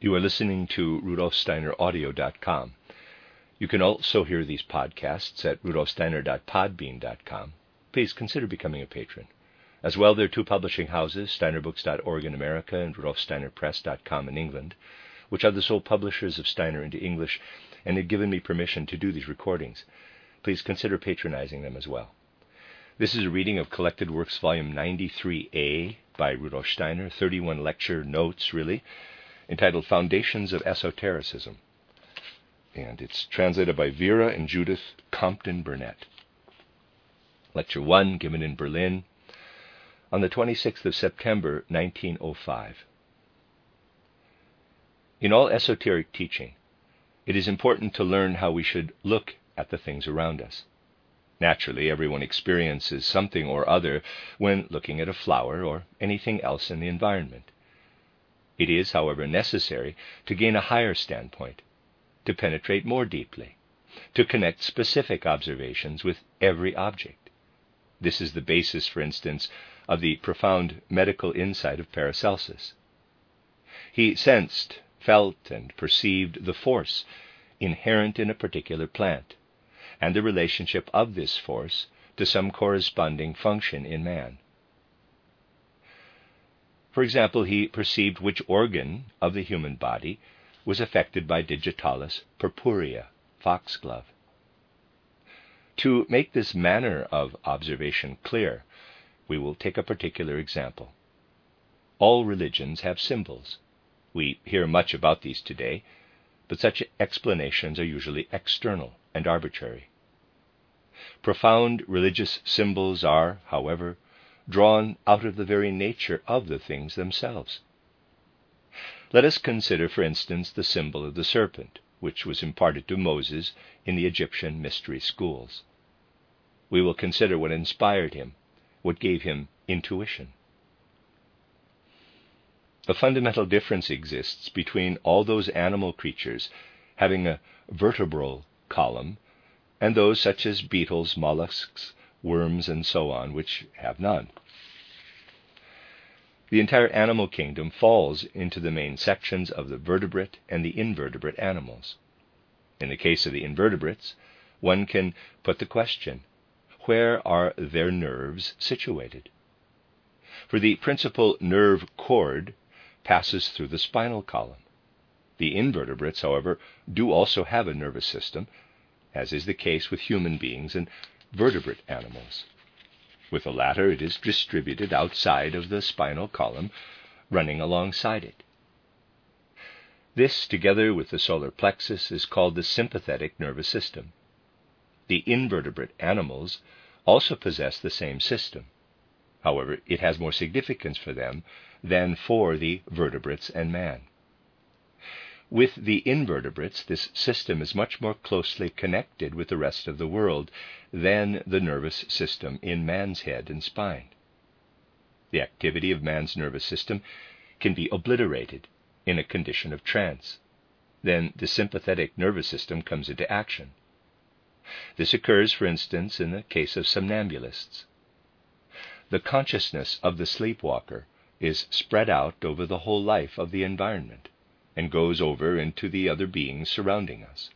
You are listening to rudolfsteineraudio.com. You can also hear these podcasts at rudolfsteiner.podbean.com. Please consider becoming a patron. As well, there are two publishing houses, steinerbooks.org in America and rudolfsteinerpress.com in England, which are the sole publishers of Steiner into English and have given me permission to do these recordings. Please consider patronizing them as well. This is a reading of Collected Works, Volume 93A by Rudolf Steiner, 31 lecture notes, really entitled Foundations of Esotericism. And it's translated by Vera and Judith Compton Burnett. Lecture 1, given in Berlin on the 26th of September, 1905. In all esoteric teaching, it is important to learn how we should look at the things around us. Naturally, everyone experiences something or other when looking at a flower or anything else in the environment. It is, however, necessary to gain a higher standpoint, to penetrate more deeply, to connect specific observations with every object. This is the basis, for instance, of the profound medical insight of Paracelsus. He sensed, felt, and perceived the force inherent in a particular plant, and the relationship of this force to some corresponding function in man. For example, he perceived which organ of the human body was affected by digitalis purpurea, foxglove. To make this manner of observation clear, we will take a particular example. All religions have symbols. We hear much about these today, but such explanations are usually external and arbitrary. Profound religious symbols are, however, drawn out of the very nature of the things themselves. Let us consider, for instance, the symbol of the serpent, which was imparted to Moses in the Egyptian mystery schools. We will consider what inspired him, what gave him intuition. A fundamental difference exists between all those animal creatures having a vertebral column and those such as beetles, mollusks, worms, and so on, which have none. The entire animal kingdom falls into the main sections of the vertebrate and the invertebrate animals. In the case of the invertebrates, one can put the question where are their nerves situated? For the principal nerve cord passes through the spinal column. The invertebrates, however, do also have a nervous system, as is the case with human beings and vertebrate animals. With the latter, it is distributed outside of the spinal column, running alongside it. This, together with the solar plexus, is called the sympathetic nervous system. The invertebrate animals also possess the same system. However, it has more significance for them than for the vertebrates and man. With the invertebrates, this system is much more closely connected with the rest of the world than the nervous system in man's head and spine. The activity of man's nervous system can be obliterated in a condition of trance. Then the sympathetic nervous system comes into action. This occurs, for instance, in the case of somnambulists. The consciousness of the sleepwalker is spread out over the whole life of the environment and goes over into the other beings surrounding us.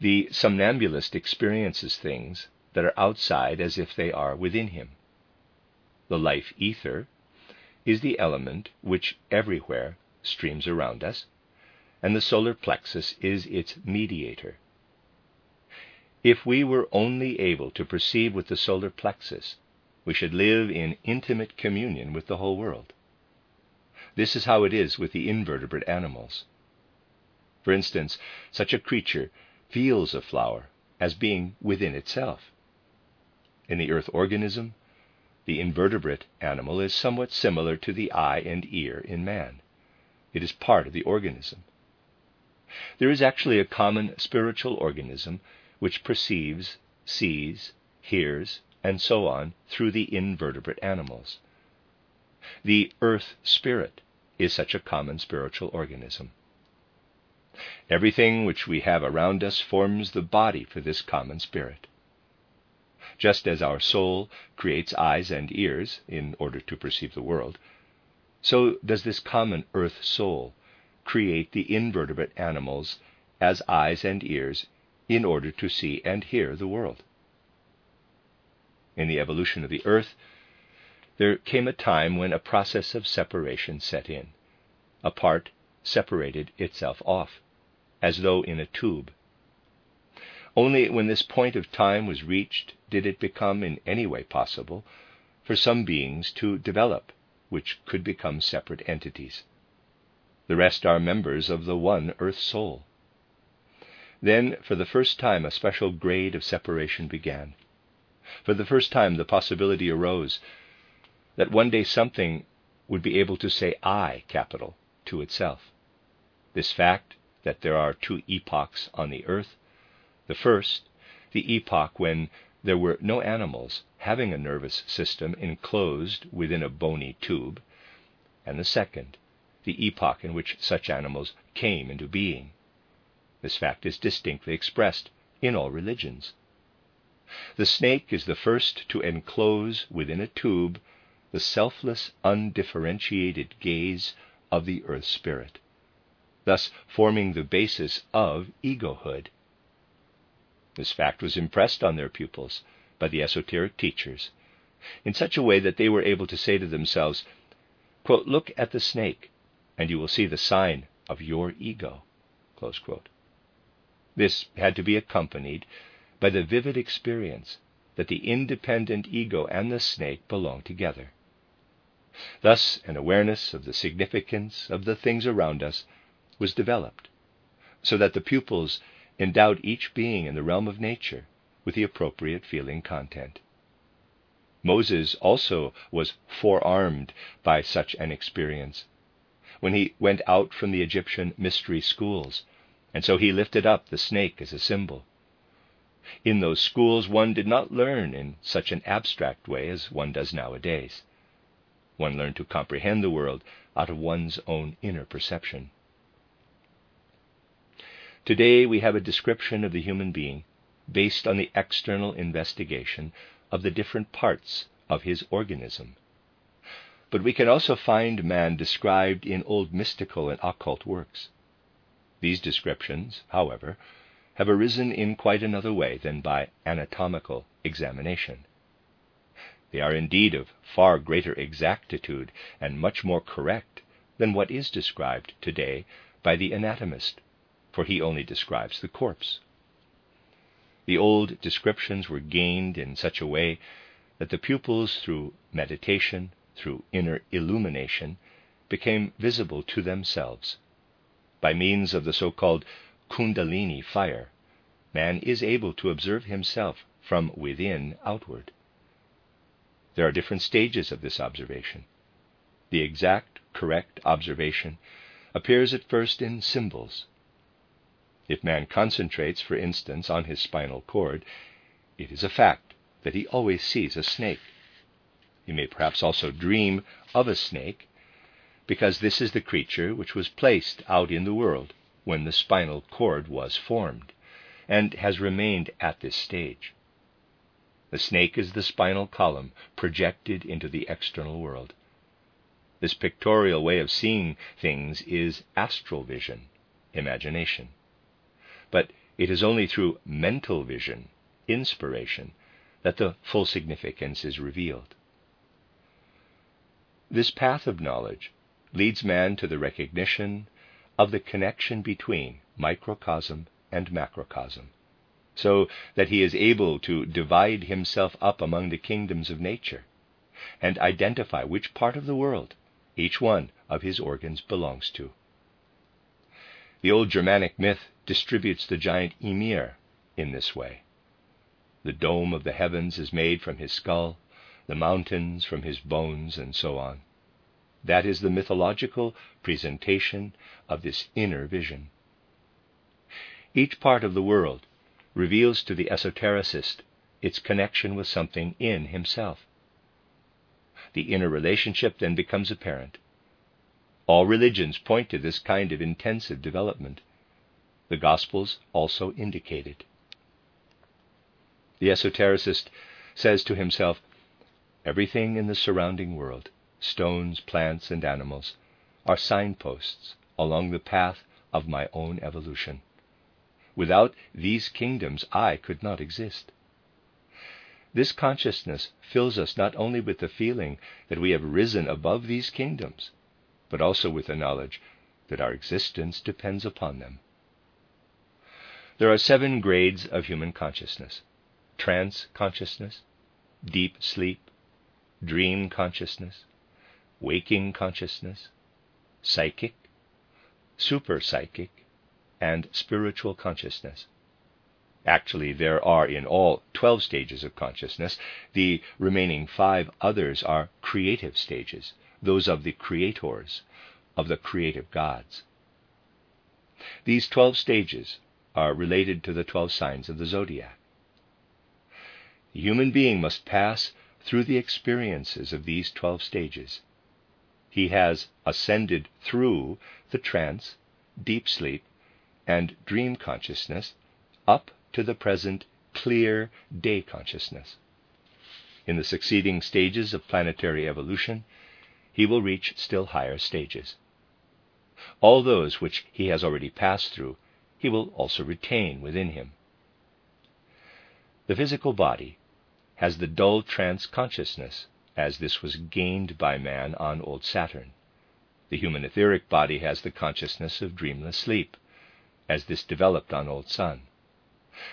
The somnambulist experiences things that are outside as if they are within him. The life ether is the element which everywhere streams around us, and the solar plexus is its mediator. If we were only able to perceive with the solar plexus, we should live in intimate communion with the whole world. This is how it is with the invertebrate animals. For instance, such a creature feels a flower as being within itself. In the earth organism, the invertebrate animal is somewhat similar to the eye and ear in man. It is part of the organism. There is actually a common spiritual organism which perceives, sees, hears, and so on through the invertebrate animals. The earth spirit is such a common spiritual organism. Everything which we have around us forms the body for this common spirit. Just as our soul creates eyes and ears in order to perceive the world, so does this common earth soul create the invertebrate animals as eyes and ears in order to see and hear the world. In the evolution of the earth, there came a time when a process of separation set in. A part separated itself off, as though in a tube. Only when this point of time was reached did it become in any way possible for some beings to develop, which could become separate entities. The rest are members of the one earth soul. Then, for the first time, a special grade of separation began. For the first time, the possibility arose that one day something would be able to say I, capital, to itself. This fact that there are two epochs on the earth the first, the epoch when there were no animals having a nervous system enclosed within a bony tube, and the second, the epoch in which such animals came into being. This fact is distinctly expressed in all religions. The snake is the first to enclose within a tube the selfless, undifferentiated gaze of the earth spirit, thus forming the basis of egohood this fact was impressed on their pupils by the esoteric teachers in such a way that they were able to say to themselves, quote, Look at the snake, and you will see the sign of your ego. This had to be accompanied by the vivid experience that the independent ego and the snake belong together. Thus, an awareness of the significance of the things around us was developed, so that the pupils endowed each being in the realm of nature with the appropriate feeling content. Moses also was forearmed by such an experience when he went out from the Egyptian mystery schools, and so he lifted up the snake as a symbol. In those schools, one did not learn in such an abstract way as one does nowadays. One learned to comprehend the world out of one's own inner perception. Today we have a description of the human being based on the external investigation of the different parts of his organism. But we can also find man described in old mystical and occult works. These descriptions, however, have arisen in quite another way than by anatomical examination. They are indeed of far greater exactitude and much more correct than what is described today by the anatomist for he only describes the corpse. The old descriptions were gained in such a way that the pupils, through meditation, through inner illumination, became visible to themselves. By means of the so called Kundalini fire, man is able to observe himself from within outward. There are different stages of this observation. The exact, correct observation appears at first in symbols, if man concentrates, for instance, on his spinal cord, it is a fact that he always sees a snake. He may perhaps also dream of a snake, because this is the creature which was placed out in the world when the spinal cord was formed, and has remained at this stage. The snake is the spinal column projected into the external world. This pictorial way of seeing things is astral vision, imagination. But it is only through mental vision, inspiration, that the full significance is revealed. This path of knowledge leads man to the recognition of the connection between microcosm and macrocosm, so that he is able to divide himself up among the kingdoms of nature and identify which part of the world each one of his organs belongs to. The old Germanic myth distributes the giant Ymir in this way. The dome of the heavens is made from his skull, the mountains from his bones, and so on. That is the mythological presentation of this inner vision. Each part of the world reveals to the esotericist its connection with something in himself. The inner relationship then becomes apparent. All religions point to this kind of intensive development. The Gospels also indicate it. The esotericist says to himself, Everything in the surrounding world, stones, plants, and animals, are signposts along the path of my own evolution. Without these kingdoms, I could not exist. This consciousness fills us not only with the feeling that we have risen above these kingdoms, but also with the knowledge that our existence depends upon them. There are seven grades of human consciousness trance consciousness, deep sleep, dream consciousness, waking consciousness, psychic, super psychic, and spiritual consciousness. Actually, there are in all 12 stages of consciousness. The remaining five others are creative stages, those of the creators, of the creative gods. These 12 stages are related to the 12 signs of the zodiac. The human being must pass through the experiences of these 12 stages. He has ascended through the trance, deep sleep, and dream consciousness up to the present clear day consciousness. In the succeeding stages of planetary evolution, he will reach still higher stages. All those which he has already passed through, he will also retain within him. The physical body has the dull trance consciousness, as this was gained by man on old Saturn. The human etheric body has the consciousness of dreamless sleep, as this developed on old Sun.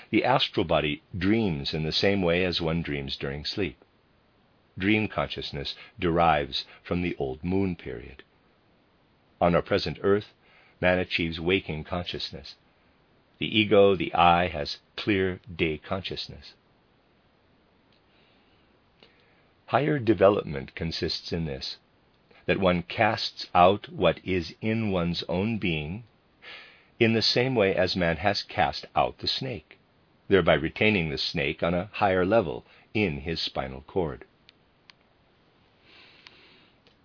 The astral body dreams in the same way as one dreams during sleep. Dream consciousness derives from the old moon period. On our present earth, man achieves waking consciousness. The ego, the I, has clear day consciousness. Higher development consists in this that one casts out what is in one's own being in the same way as man has cast out the snake, thereby retaining the snake on a higher level in his spinal cord.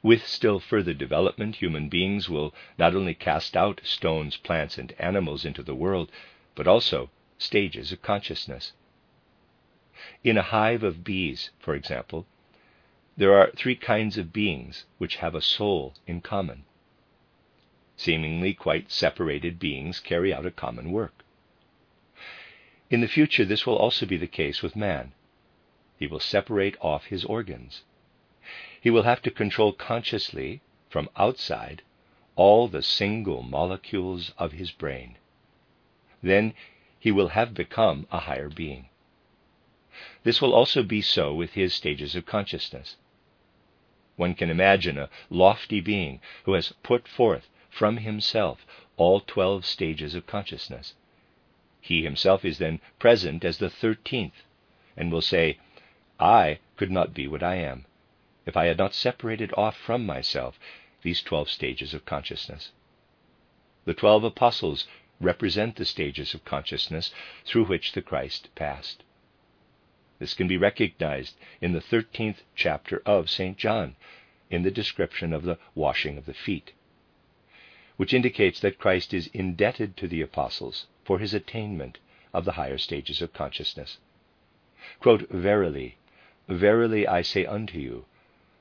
With still further development, human beings will not only cast out stones, plants, and animals into the world, but also stages of consciousness. In a hive of bees, for example, there are three kinds of beings which have a soul in common. Seemingly quite separated beings carry out a common work. In the future, this will also be the case with man. He will separate off his organs. He will have to control consciously, from outside, all the single molecules of his brain. Then he will have become a higher being. This will also be so with his stages of consciousness. One can imagine a lofty being who has put forth from himself all twelve stages of consciousness. He himself is then present as the thirteenth, and will say, I could not be what I am if I had not separated off from myself these twelve stages of consciousness. The twelve apostles represent the stages of consciousness through which the Christ passed. This can be recognized in the 13th chapter of St. John, in the description of the washing of the feet, which indicates that Christ is indebted to the apostles for his attainment of the higher stages of consciousness. Quote, Verily, verily I say unto you,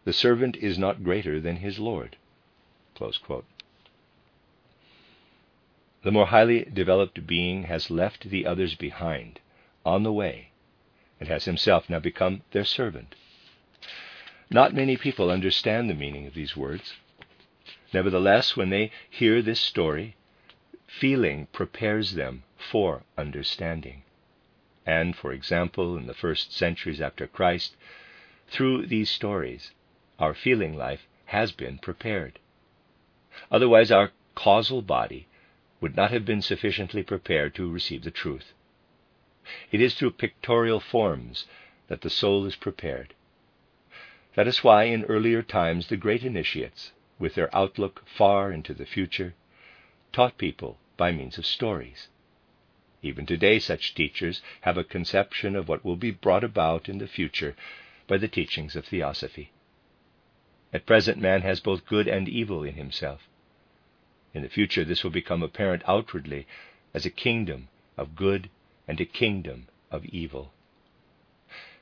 the servant is not greater than his Lord. The more highly developed being has left the others behind on the way and has himself now become their servant. Not many people understand the meaning of these words. Nevertheless, when they hear this story, feeling prepares them for understanding. And, for example, in the first centuries after Christ, through these stories, our feeling life has been prepared. Otherwise, our causal body would not have been sufficiently prepared to receive the truth. It is through pictorial forms that the soul is prepared. That is why, in earlier times, the great initiates, with their outlook far into the future, taught people by means of stories. Even today, such teachers have a conception of what will be brought about in the future by the teachings of theosophy. At present, man has both good and evil in himself. In the future, this will become apparent outwardly as a kingdom of good and a kingdom of evil.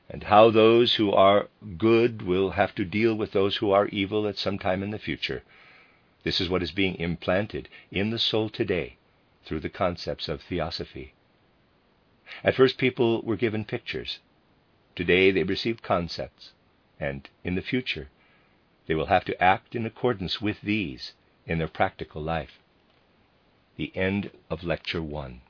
And how those who are good will have to deal with those who are evil at some time in the future, This is what is being implanted in the soul today through the concepts of theosophy. At first, people were given pictures. Today, they receive concepts, and in the future, they will have to act in accordance with these in their practical life. The end of Lecture 1.